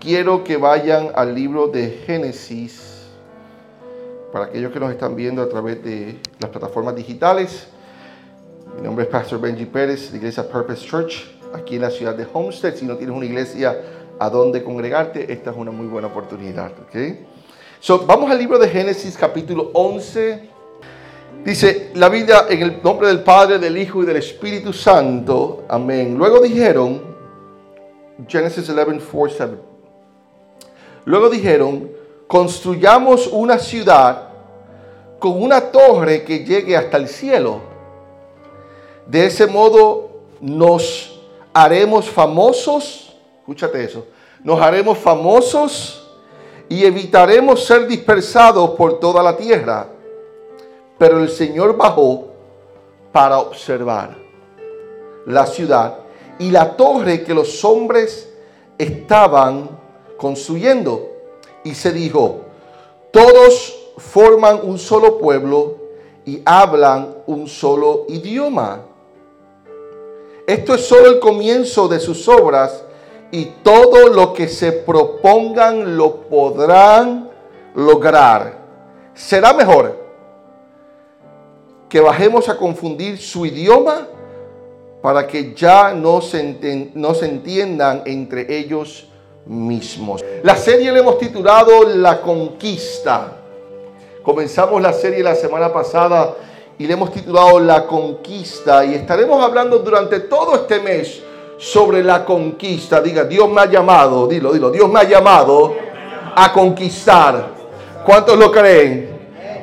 quiero que vayan al libro de Génesis, para aquellos que nos están viendo a través de las plataformas digitales. Mi nombre es Pastor Benji Pérez, de Iglesia Purpose Church, aquí en la ciudad de Homestead. Si no tienes una iglesia a donde congregarte, esta es una muy buena oportunidad. ¿okay? So, vamos al libro de Génesis capítulo 11. Dice la Biblia en el nombre del Padre, del Hijo y del Espíritu Santo. Amén. Luego dijeron, Genesis 11, 4, 7. Luego dijeron, construyamos una ciudad con una torre que llegue hasta el cielo. De ese modo nos haremos famosos. Escúchate eso. Nos haremos famosos y evitaremos ser dispersados por toda la tierra. Pero el Señor bajó para observar la ciudad y la torre que los hombres estaban construyendo. Y se dijo, todos forman un solo pueblo y hablan un solo idioma. Esto es solo el comienzo de sus obras y todo lo que se propongan lo podrán lograr. Será mejor que bajemos a confundir su idioma para que ya no se, no se entiendan entre ellos mismos. La serie le hemos titulado La Conquista. Comenzamos la serie la semana pasada y le hemos titulado La Conquista y estaremos hablando durante todo este mes sobre la conquista. Diga, Dios me ha llamado, dilo, dilo, Dios me ha llamado a conquistar. ¿Cuántos lo creen?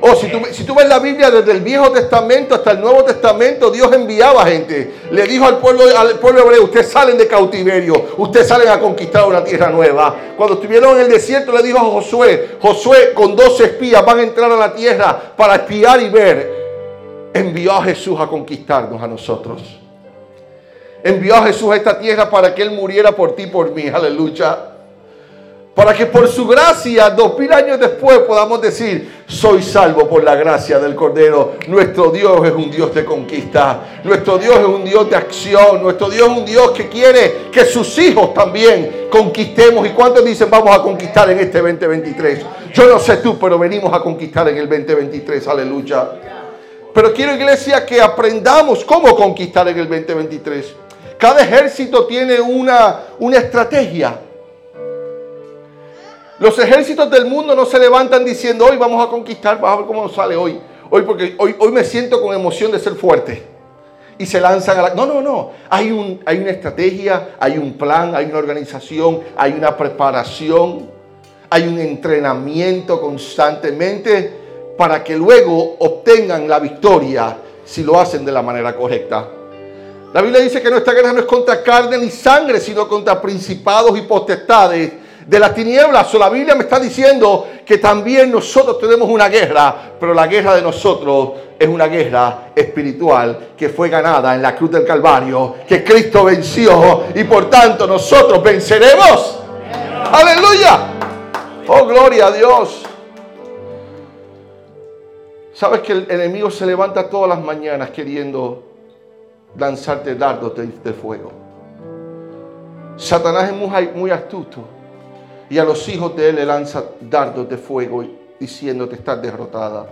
O si tú, ves la Biblia desde el Viejo Testamento hasta el Nuevo Testamento, Dios enviaba gente. Le dijo al pueblo, al pueblo hebreo, ustedes salen de cautiverio, ustedes salen a conquistar una tierra nueva. Cuando estuvieron en el desierto le dijo a Josué, Josué con 12 espías van a entrar a la tierra para espiar y ver. Envió a Jesús a conquistarnos a nosotros. Envió a Jesús a esta tierra para que Él muriera por ti por mí. Aleluya para que por su gracia, dos mil años después, podamos decir, soy salvo por la gracia del Cordero. Nuestro Dios es un Dios de conquista, nuestro Dios es un Dios de acción, nuestro Dios es un Dios que quiere que sus hijos también conquistemos. ¿Y cuántos dicen vamos a conquistar en este 2023? Yo no sé tú, pero venimos a conquistar en el 2023, aleluya. Pero quiero iglesia que aprendamos cómo conquistar en el 2023. Cada ejército tiene una, una estrategia. Los ejércitos del mundo no se levantan diciendo, hoy vamos a conquistar, vamos a ver cómo nos sale hoy. Hoy porque hoy, hoy me siento con emoción de ser fuerte. Y se lanzan a la... No, no, no. Hay, un, hay una estrategia, hay un plan, hay una organización, hay una preparación, hay un entrenamiento constantemente para que luego obtengan la victoria si lo hacen de la manera correcta. La Biblia dice que nuestra guerra no es contra carne ni sangre, sino contra principados y potestades de las tinieblas. O la Biblia me está diciendo que también nosotros tenemos una guerra, pero la guerra de nosotros es una guerra espiritual que fue ganada en la cruz del Calvario, que Cristo venció y por tanto nosotros venceremos. Aleluya. Oh, gloria a Dios. Sabes que el enemigo se levanta todas las mañanas queriendo lanzarte dardos de, fuego. Satanás es muy astuto y a los hijos de él le lanza dardos de fuego diciéndote estás derrotada.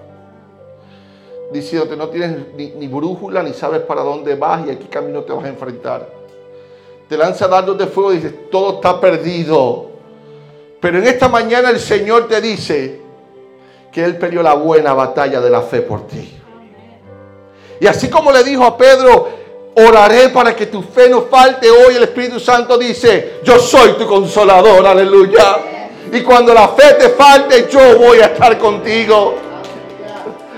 Diciéndote no tienes ni, brújula ni sabes para dónde vas y a qué camino te vas a enfrentar. Te lanza dardos de fuego y dices todo está perdido. Pero en esta mañana el Señor te dice que Él peleó la buena batalla de la fe por ti. Y así como le dijo a Pedro, Oraré para que tu fe no falte. Hoy el Espíritu Santo dice, yo soy tu consolador, aleluya. Y cuando la fe te falte, yo voy a estar contigo.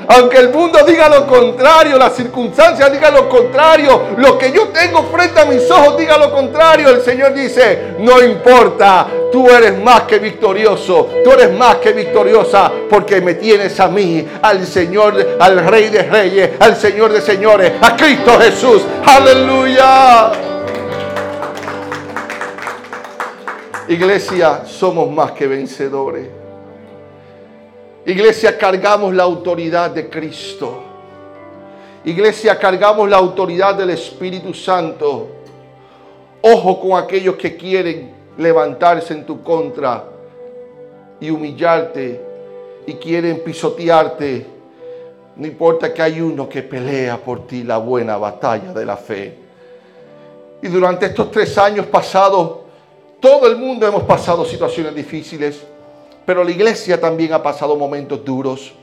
Aunque el mundo diga lo contrario, las circunstancias digan lo contrario, lo que yo tengo frente a mis ojos diga lo contrario, el Señor dice, no importa, tú eres más que victorioso, tú eres más que victoriosa porque me tienes a mí, al Señor, al Rey de Reyes, al Señor de Señores, a Cristo Jesús. Aleluya. Iglesia, somos más que vencedores. Iglesia, cargamos la autoridad de Cristo. Iglesia, cargamos la autoridad del Espíritu Santo. Ojo con aquellos que quieren levantarse en tu contra y humillarte y quieren pisotearte, no importa que hay uno que pelea por ti la buena batalla de la fe. Y durante estos tres años pasados, todo el mundo hemos pasado situaciones difíciles, pero la iglesia también ha pasado momentos duros.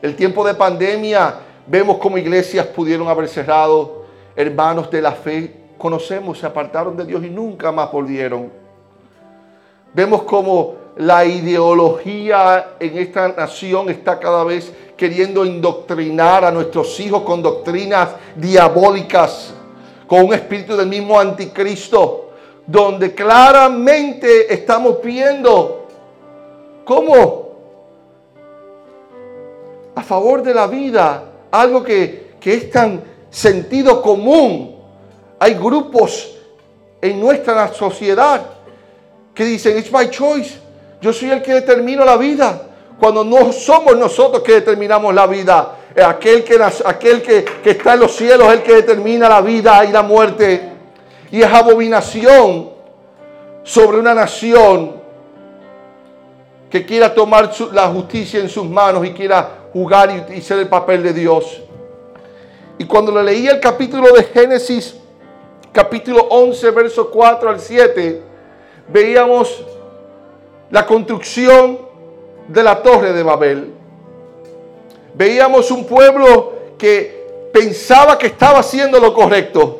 El tiempo de pandemia, vemos cómo iglesias pudieron haber cerrado, hermanos de la fe, conocemos, se apartaron de Dios y nunca más volvieron. Vemos cómo la ideología en esta nación está cada vez queriendo indoctrinar a nuestros hijos con doctrinas diabólicas, con un espíritu del mismo anticristo donde claramente estamos viendo cómo a favor de la vida, algo que, es tan sentido común, hay grupos en nuestra sociedad que dicen, it's my choice, yo soy el que determino la vida, cuando no somos nosotros que determinamos la vida, aquel que, aquel que, que está en los cielos es el que determina la vida y la muerte. Y es abominación sobre una nación que quiera tomar la justicia en sus manos y quiera jugar y, ser el papel de Dios. Y cuando le leí el capítulo de Génesis, capítulo 11, verso 4 al 7, veíamos la construcción de la torre de Babel. Veíamos un pueblo que pensaba que estaba haciendo lo correcto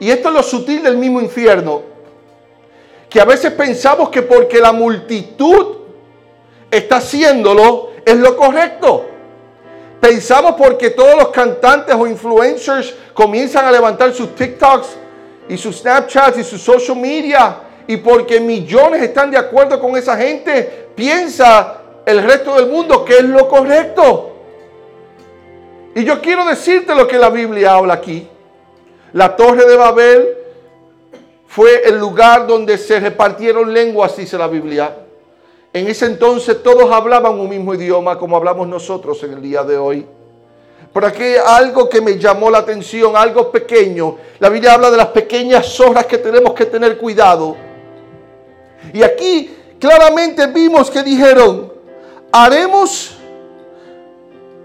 y esto es lo sutil del mismo infierno. Que a veces pensamos que porque la multitud está haciéndolo es lo correcto. Pensamos porque todos los cantantes o influencers comienzan a levantar sus TikToks y sus Snapchats y sus social media y porque millones están de acuerdo con esa gente, piensa el resto del mundo que es lo correcto. Y yo quiero decirte lo que la Biblia habla aquí. La torre de Babel fue el lugar donde se repartieron lenguas, dice la Biblia. En ese entonces todos hablaban un mismo idioma como hablamos nosotros en el día de hoy. Por aquí algo que me llamó la atención, algo pequeño. La Biblia habla de las pequeñas zorras que tenemos que tener cuidado. Y aquí claramente vimos que dijeron, haremos,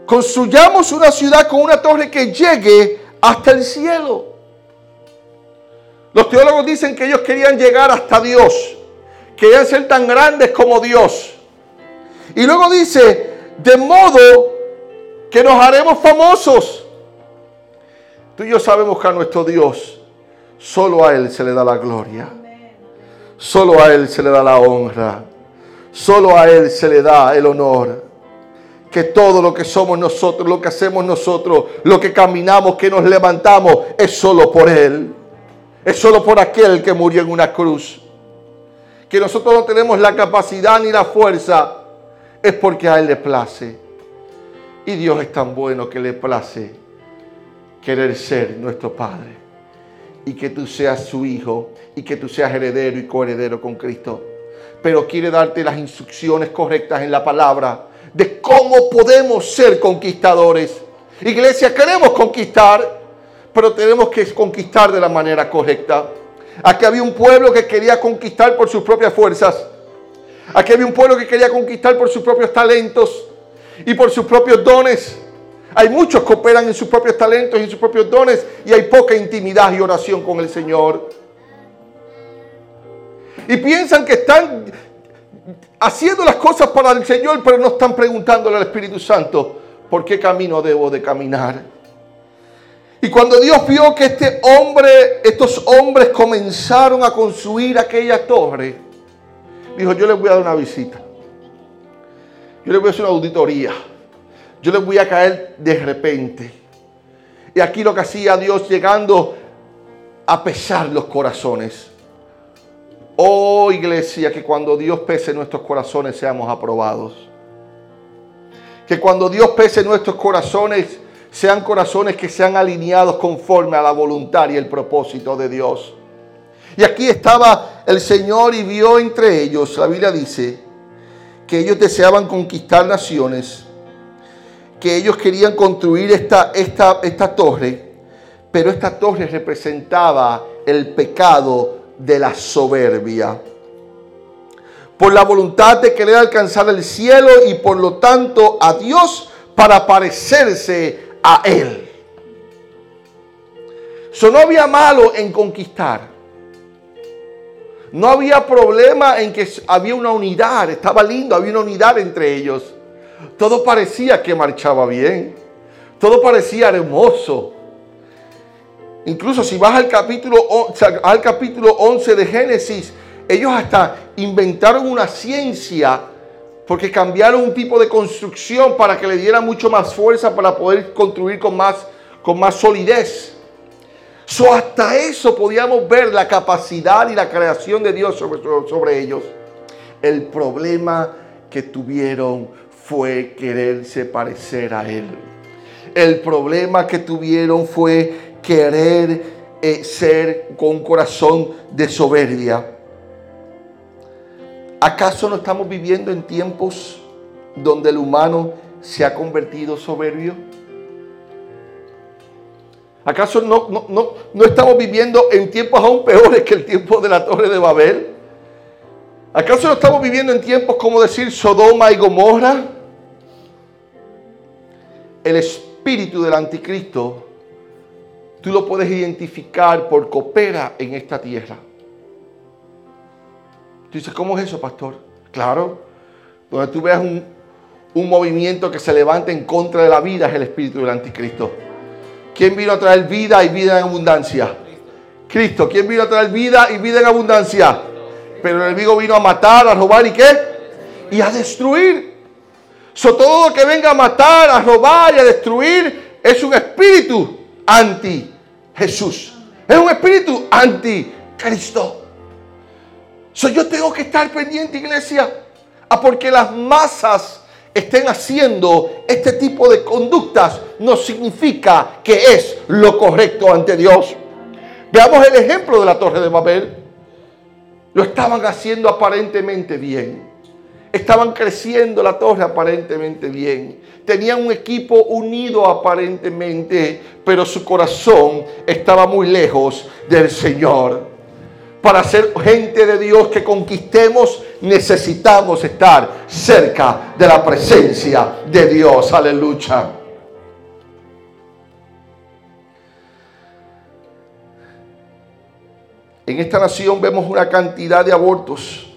construyamos una ciudad con una torre que llegue hasta el cielo. Los teólogos dicen que ellos querían llegar hasta Dios, querían ser tan grandes como Dios. Y luego dice, de modo que nos haremos famosos. Tú y yo sabemos que a nuestro Dios solo a Él se le da la gloria. Solo a Él se le da la honra. Solo a Él se le da el honor. Que todo lo que somos nosotros, lo que hacemos nosotros, lo que caminamos, que nos levantamos, es solo por Él es solo por aquel que murió en una cruz. Que nosotros no tenemos la capacidad ni la fuerza, es porque a Él le place. Y Dios es tan bueno que le place querer ser nuestro Padre. Y que tú seas su hijo y que tú seas heredero y coheredero con Cristo. Pero quiere darte las instrucciones correctas en la palabra de cómo podemos ser conquistadores. Iglesia, queremos conquistar pero tenemos que conquistar de la manera correcta. Aquí había un pueblo que quería conquistar por sus propias fuerzas. Aquí había un pueblo que quería conquistar por sus propios talentos y por sus propios dones. Hay muchos que operan en sus propios talentos y en sus propios dones y hay poca intimidad y oración con el Señor. Y piensan que están haciendo las cosas para el Señor, pero no están preguntándole al Espíritu Santo por qué camino debo de caminar. Y cuando Dios vio que este hombre, estos hombres comenzaron a construir aquella torre, dijo, yo les voy a dar una visita. Yo les voy a hacer una auditoría. Yo les voy a caer de repente. Y aquí lo que hacía Dios llegando a pesar los corazones. Oh iglesia, que cuando Dios pese nuestros corazones seamos aprobados. Que cuando Dios pese nuestros corazones sean corazones que sean alineados conforme a la voluntad y el propósito de Dios. Y aquí estaba el Señor y vio entre ellos, la Biblia dice, que ellos deseaban conquistar naciones, que ellos querían construir esta, esta, esta torre, pero esta torre representaba el pecado de la soberbia. Por la voluntad de querer alcanzar el cielo y por lo tanto a Dios para parecerse a Él. Eso no había malo en conquistar. No había problema en que había una unidad, estaba lindo, había una unidad entre ellos. Todo parecía que marchaba bien. Todo parecía hermoso. Incluso si vas al capítulo, al capítulo 11 de Génesis, ellos hasta inventaron una ciencia porque cambiaron un tipo de construcción para que le diera mucho más fuerza para poder construir con más, con más solidez. So, hasta eso podíamos ver la capacidad y la creación de Dios sobre, sobre ellos. El problema que tuvieron fue quererse parecer a Él. El problema que tuvieron fue querer eh, ser con un corazón de soberbia. ¿Acaso no estamos viviendo en tiempos donde el humano se ha convertido soberbio? ¿Acaso no, no, estamos viviendo en tiempos aún peores que el tiempo de la Torre de Babel? ¿Acaso no estamos viviendo en tiempos como decir Sodoma y Gomorra? El espíritu del anticristo, tú lo puedes identificar por coopera en esta tierra. Tú dices, ¿cómo es eso, pastor? Claro, donde tú veas un, un movimiento que se levanta en contra de la vida es el espíritu del anticristo. ¿Quién vino a traer vida y vida en abundancia? Cristo. ¿Quién vino a traer vida y vida en abundancia? Pero el enemigo vino a matar, a robar y qué? Y a destruir. Todo lo que venga a matar, a robar y a destruir es un espíritu anti Jesús. Es un espíritu anti Cristo. So, yo tengo que estar pendiente, iglesia, a porque las masas estén haciendo este tipo de conductas no significa que es lo correcto ante Dios. Veamos el ejemplo de la Torre de Babel. Lo estaban haciendo aparentemente bien. Estaban creciendo la torre aparentemente bien. Tenían un equipo unido aparentemente, pero su corazón estaba muy lejos del Señor. Para ser gente de Dios que conquistemos, necesitamos estar cerca de la presencia de Dios. Aleluya. En esta nación vemos una cantidad de abortos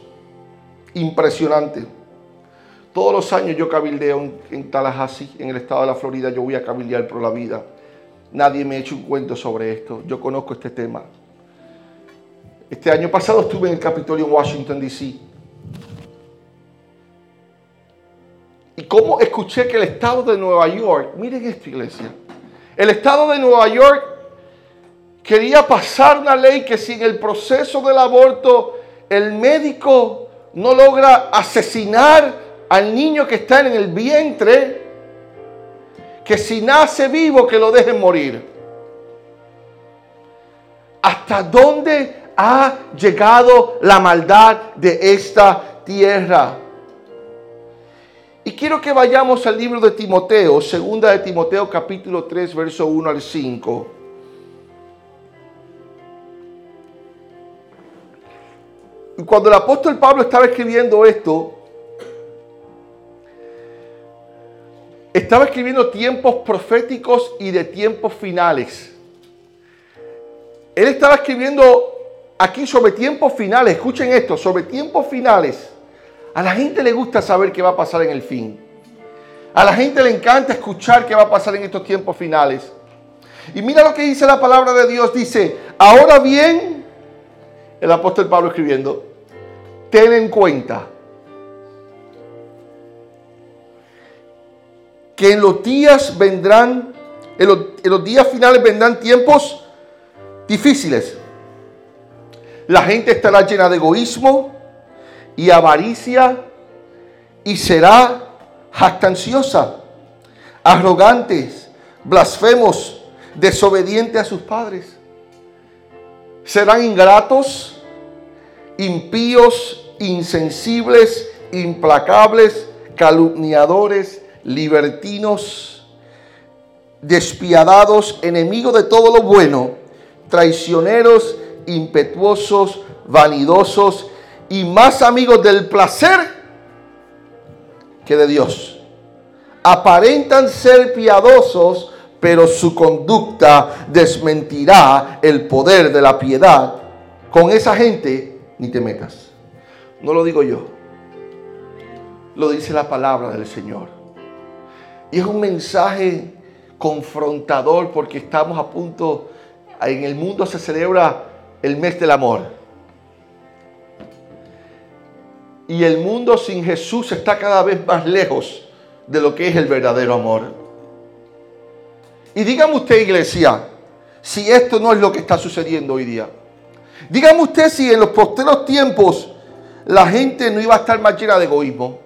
impresionante. Todos los años yo cabildeo en, Tallahassee, en el estado de la Florida, yo voy a cabildear por la vida. Nadie me ha hecho un cuento sobre esto. Yo conozco este tema. Este año pasado estuve en el Capitolio en Washington, D.C. Y cómo escuché que el estado de Nueva York, miren esta iglesia, el estado de Nueva York quería pasar una ley que si en el proceso del aborto el médico no logra asesinar al niño que está en el vientre, que si nace vivo que lo dejen morir. ¿Hasta dónde ha llegado la maldad de esta tierra. Y quiero que vayamos al libro de Timoteo, segunda de Timoteo capítulo 3, verso 1 al 5. Y cuando el apóstol Pablo estaba escribiendo esto, estaba escribiendo tiempos proféticos y de tiempos finales. Él estaba escribiendo aquí sobre tiempos finales, escuchen esto, sobre tiempos finales. A la gente le gusta saber qué va a pasar en el fin. A la gente le encanta escuchar qué va a pasar en estos tiempos finales. Y mira lo que dice la palabra de Dios. Dice, ahora bien, el apóstol Pablo escribiendo, ten en cuenta que en los días vendrán, en los, en los días finales vendrán tiempos difíciles la gente estará llena de egoísmo y avaricia y será jactanciosa, arrogantes, blasfemos, desobedientes a sus padres. Serán ingratos, impíos, insensibles, implacables, calumniadores, libertinos, despiadados, enemigos de todo lo bueno, traicioneros, impetuosos, vanidosos y más amigos del placer que de Dios. Aparentan ser piadosos, pero su conducta desmentirá el poder de la piedad. Con esa gente ni te metas. No lo digo yo. Lo dice la palabra del Señor. Y es un mensaje confrontador porque estamos a punto, en el mundo se celebra el mes del amor. Y el mundo sin Jesús está cada vez más lejos de lo que es el verdadero amor. Y dígame usted, iglesia, si esto no es lo que está sucediendo hoy día. Dígame usted si en los posteros tiempos la gente no iba a estar más llena de egoísmo.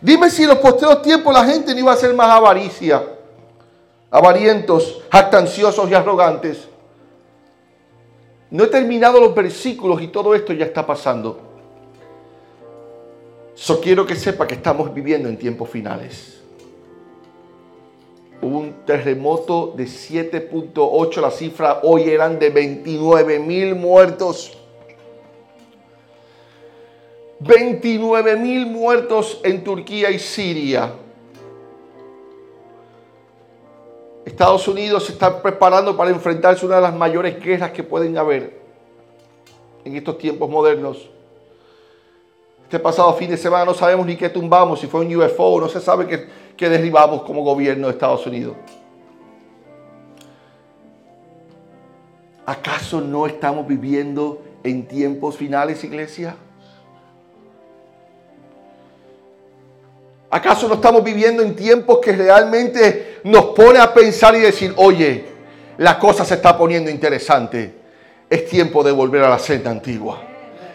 Dime si en los posteros tiempos la gente no iba a ser más avaricia, avarientos, jactanciosos y arrogantes. No he terminado los versículos y todo esto ya está pasando. So quiero que sepa que estamos viviendo en tiempos finales. Hubo un terremoto de 7.8, la cifra hoy eran de 29 mil muertos. 29 mil muertos en Turquía y Siria. Estados Unidos se está preparando para enfrentarse a una de las mayores guerras que pueden haber en estos tiempos modernos. Este pasado fin de semana no sabemos ni qué tumbamos, si fue un UFO, no se sabe qué, qué derribamos como gobierno de Estados Unidos. ¿Acaso no estamos viviendo en tiempos finales, iglesia? ¿Acaso no estamos viviendo en tiempos que realmente nos pone a pensar y decir, oye, la cosa se está poniendo interesante? Es tiempo de volver a la senda antigua.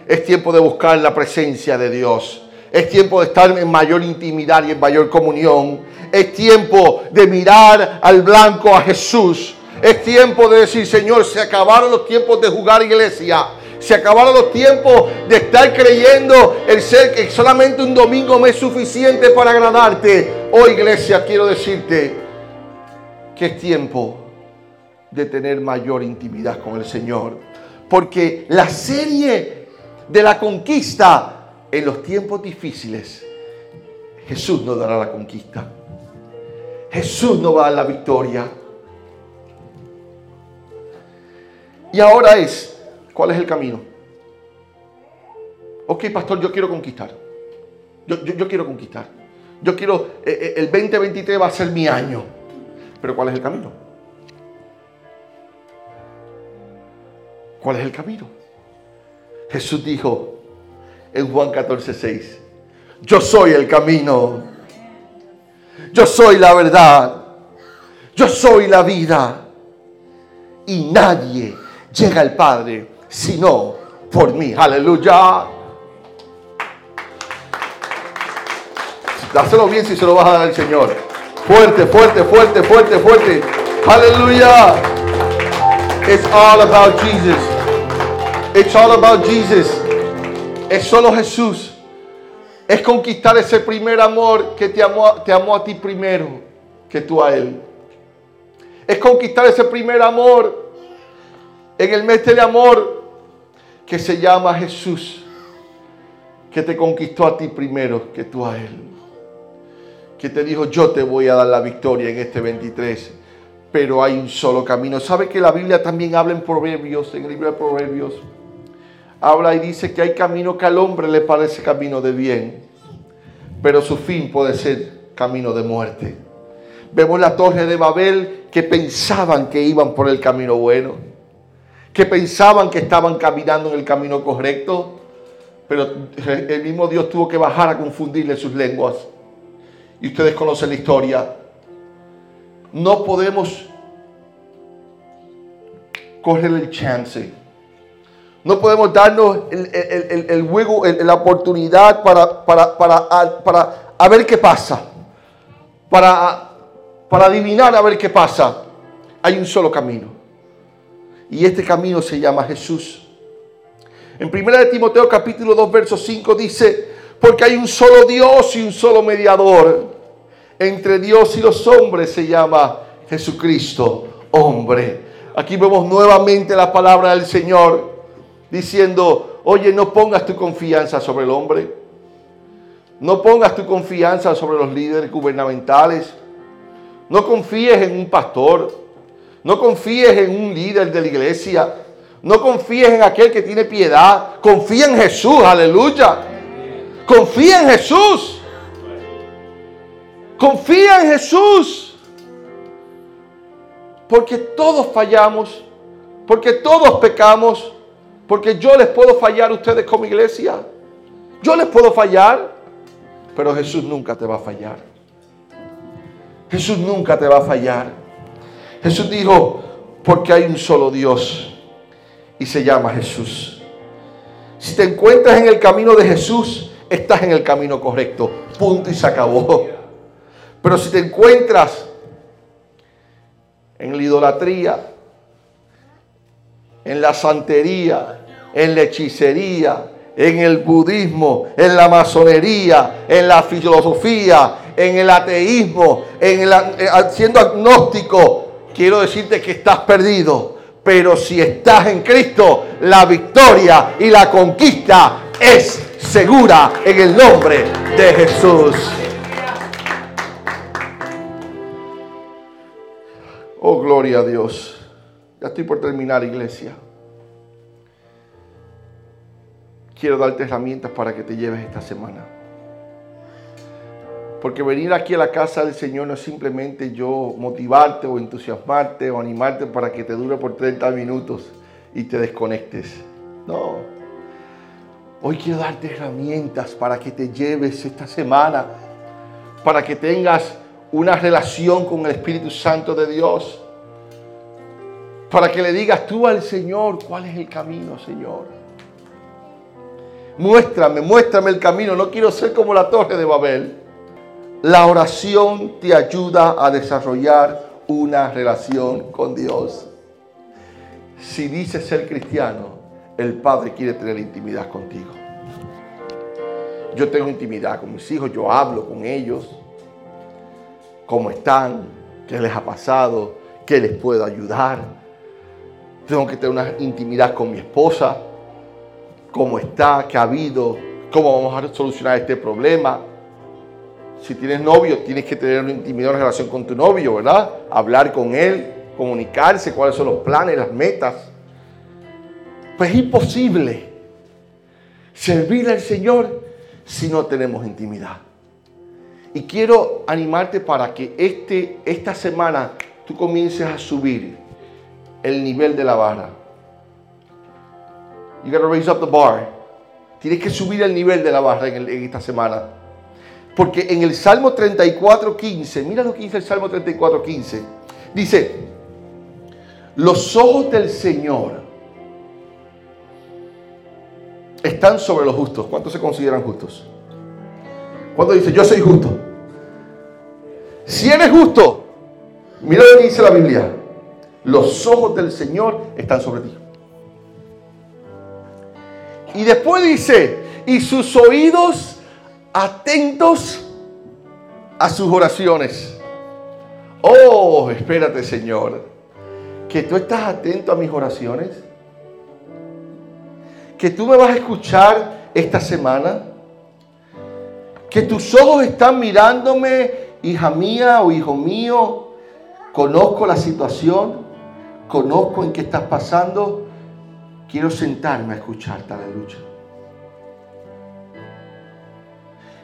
Es tiempo de buscar la presencia de Dios. Es tiempo de estar en mayor intimidad y en mayor comunión. Es tiempo de mirar al blanco a Jesús. Es tiempo de decir, Señor, se acabaron los tiempos de jugar iglesia. Se acabaron los tiempos de estar creyendo el ser que solamente un domingo me es suficiente para agradarte. Hoy, oh, iglesia, quiero decirte es tiempo de tener mayor intimidad con el Señor. Porque la serie de la conquista en los tiempos difíciles, Jesús nos dará la conquista. Jesús nos va a dar la victoria. Y ahora es ¿Cuál es el camino? Ok, pastor, yo quiero conquistar. Yo, quiero conquistar. Yo quiero, eh, eh, el 2023 va a ser mi año. Pero ¿cuál es el camino? ¿Cuál es el camino? Jesús dijo en Juan 14, 6, yo soy el camino. Yo soy la verdad. Yo soy la vida. Y nadie llega al Padre sino por mí. Aleluya. Dáselo bien si se lo vas a dar al Señor. Fuerte, fuerte, fuerte, fuerte, fuerte. Aleluya. It's all about Jesus. It's all about Jesus. Es solo Jesús. Es conquistar ese primer amor que te amó, te a ti primero que tú a Él. Es conquistar ese primer amor en el mes de amor que se llama Jesús, que te conquistó a ti primero que tú a Él, que te dijo yo te voy a dar la victoria en este 23, pero hay un solo camino. ¿Sabe que la Biblia también habla en Proverbios, en el libro de Proverbios? Habla y dice que hay camino que al hombre le parece camino de bien, pero su fin puede ser camino de muerte. Vemos la torre de Babel que pensaban que iban por el camino bueno que pensaban que estaban caminando en el camino correcto, pero el mismo Dios tuvo que bajar a confundirle sus lenguas. Y ustedes conocen la historia. No podemos coger el chance. No podemos darnos el, el, juego, la oportunidad para, para, para, para a ver qué pasa. Para, para adivinar a ver qué pasa. Hay un solo camino. Y este camino se llama Jesús. En 1 Timoteo capítulo 2, verso 5 dice, porque hay un solo Dios y un solo mediador. Entre Dios y los hombres se llama Jesucristo, hombre. Aquí vemos nuevamente la palabra del Señor diciendo, oye, no pongas tu confianza sobre el hombre. No pongas tu confianza sobre los líderes gubernamentales. No confíes en un pastor. No confíes en un líder de la iglesia. No confíes en aquel que tiene piedad. Confía en Jesús, aleluya. Confía en Jesús. Confía en Jesús. Porque todos fallamos. Porque todos pecamos. Porque yo les puedo fallar a ustedes como iglesia. Yo les puedo fallar. Pero Jesús nunca te va a fallar. Jesús nunca te va a fallar. Jesús dijo, porque hay un solo Dios y se llama Jesús. Si te encuentras en el camino de Jesús, estás en el camino correcto. Punto y se acabó. Pero si te encuentras en la idolatría, en la santería, en la hechicería, en el budismo, en la masonería, en la filosofía, en el ateísmo, en el, eh, siendo agnóstico, quiero decirte que estás perdido. Pero si estás en Cristo, la victoria y la conquista es segura en el nombre de Jesús. Oh, gloria a Dios. Ya estoy por terminar, iglesia. quiero darte herramientas para que te lleves esta semana. Porque venir aquí a la casa del Señor no es simplemente yo motivarte o entusiasmarte o animarte para que te dure por 30 minutos y te desconectes. No. Hoy quiero darte herramientas para que te lleves esta semana, para que tengas una relación con el Espíritu Santo de Dios, para que le digas tú al Señor cuál es el camino, Señor. Muéstrame, muéstrame el camino. No quiero ser como la torre de Babel. La oración te ayuda a desarrollar una relación con Dios. Si dices ser cristiano, el Padre quiere tener intimidad contigo. Yo tengo intimidad con mis hijos, yo hablo con ellos, cómo están, qué les ha pasado, qué les puedo ayudar. Tengo que tener una intimidad con mi esposa, cómo está, qué ha habido, cómo vamos a solucionar este problema. Si tienes novio, tienes que tener una intimidad, una relación con tu novio, ¿verdad? Hablar con él, comunicarse, cuáles son los planes, las metas. Pues es imposible servir al Señor si no tenemos intimidad. Y quiero animarte para que este, esta semana tú comiences a subir el nivel de la vara. You gotta raise up the bar. Tienes que subir el nivel de la barra en, esta semana. Porque en el Salmo 34, 15, mira lo que dice el Salmo 34, 15. Dice, los ojos del Señor están sobre los justos. ¿Cuántos se consideran justos? Cuando dice, yo soy justo. Si eres justo, mira lo que dice la Biblia. Los ojos del Señor están sobre ti. Y después dice, y sus oídos atentos a sus oraciones. Oh, espérate Señor, que tú estás atento a mis oraciones. Que tú me vas a escuchar esta semana. Que tus ojos están mirándome, hija mía o hijo mío. Conozco la situación, conozco en qué estás pasando Quiero sentarme a escucharte, aleluya.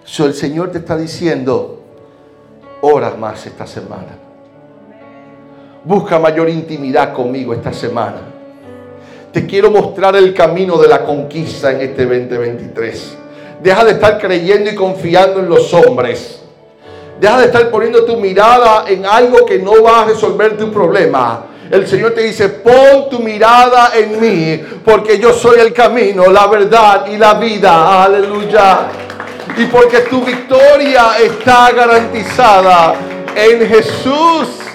So, el Señor te está diciendo, ora más esta semana. Busca mayor intimidad conmigo esta semana. Te quiero mostrar el camino de la conquista en este 2023. Deja de estar creyendo y confiando en los hombres. Deja de estar poniendo tu mirada en algo que no va a resolver tu problema. El Señor te dice, pon tu mirada en mí, porque yo soy el camino, la verdad y la vida. Aleluya. Y porque tu victoria está garantizada en Jesús.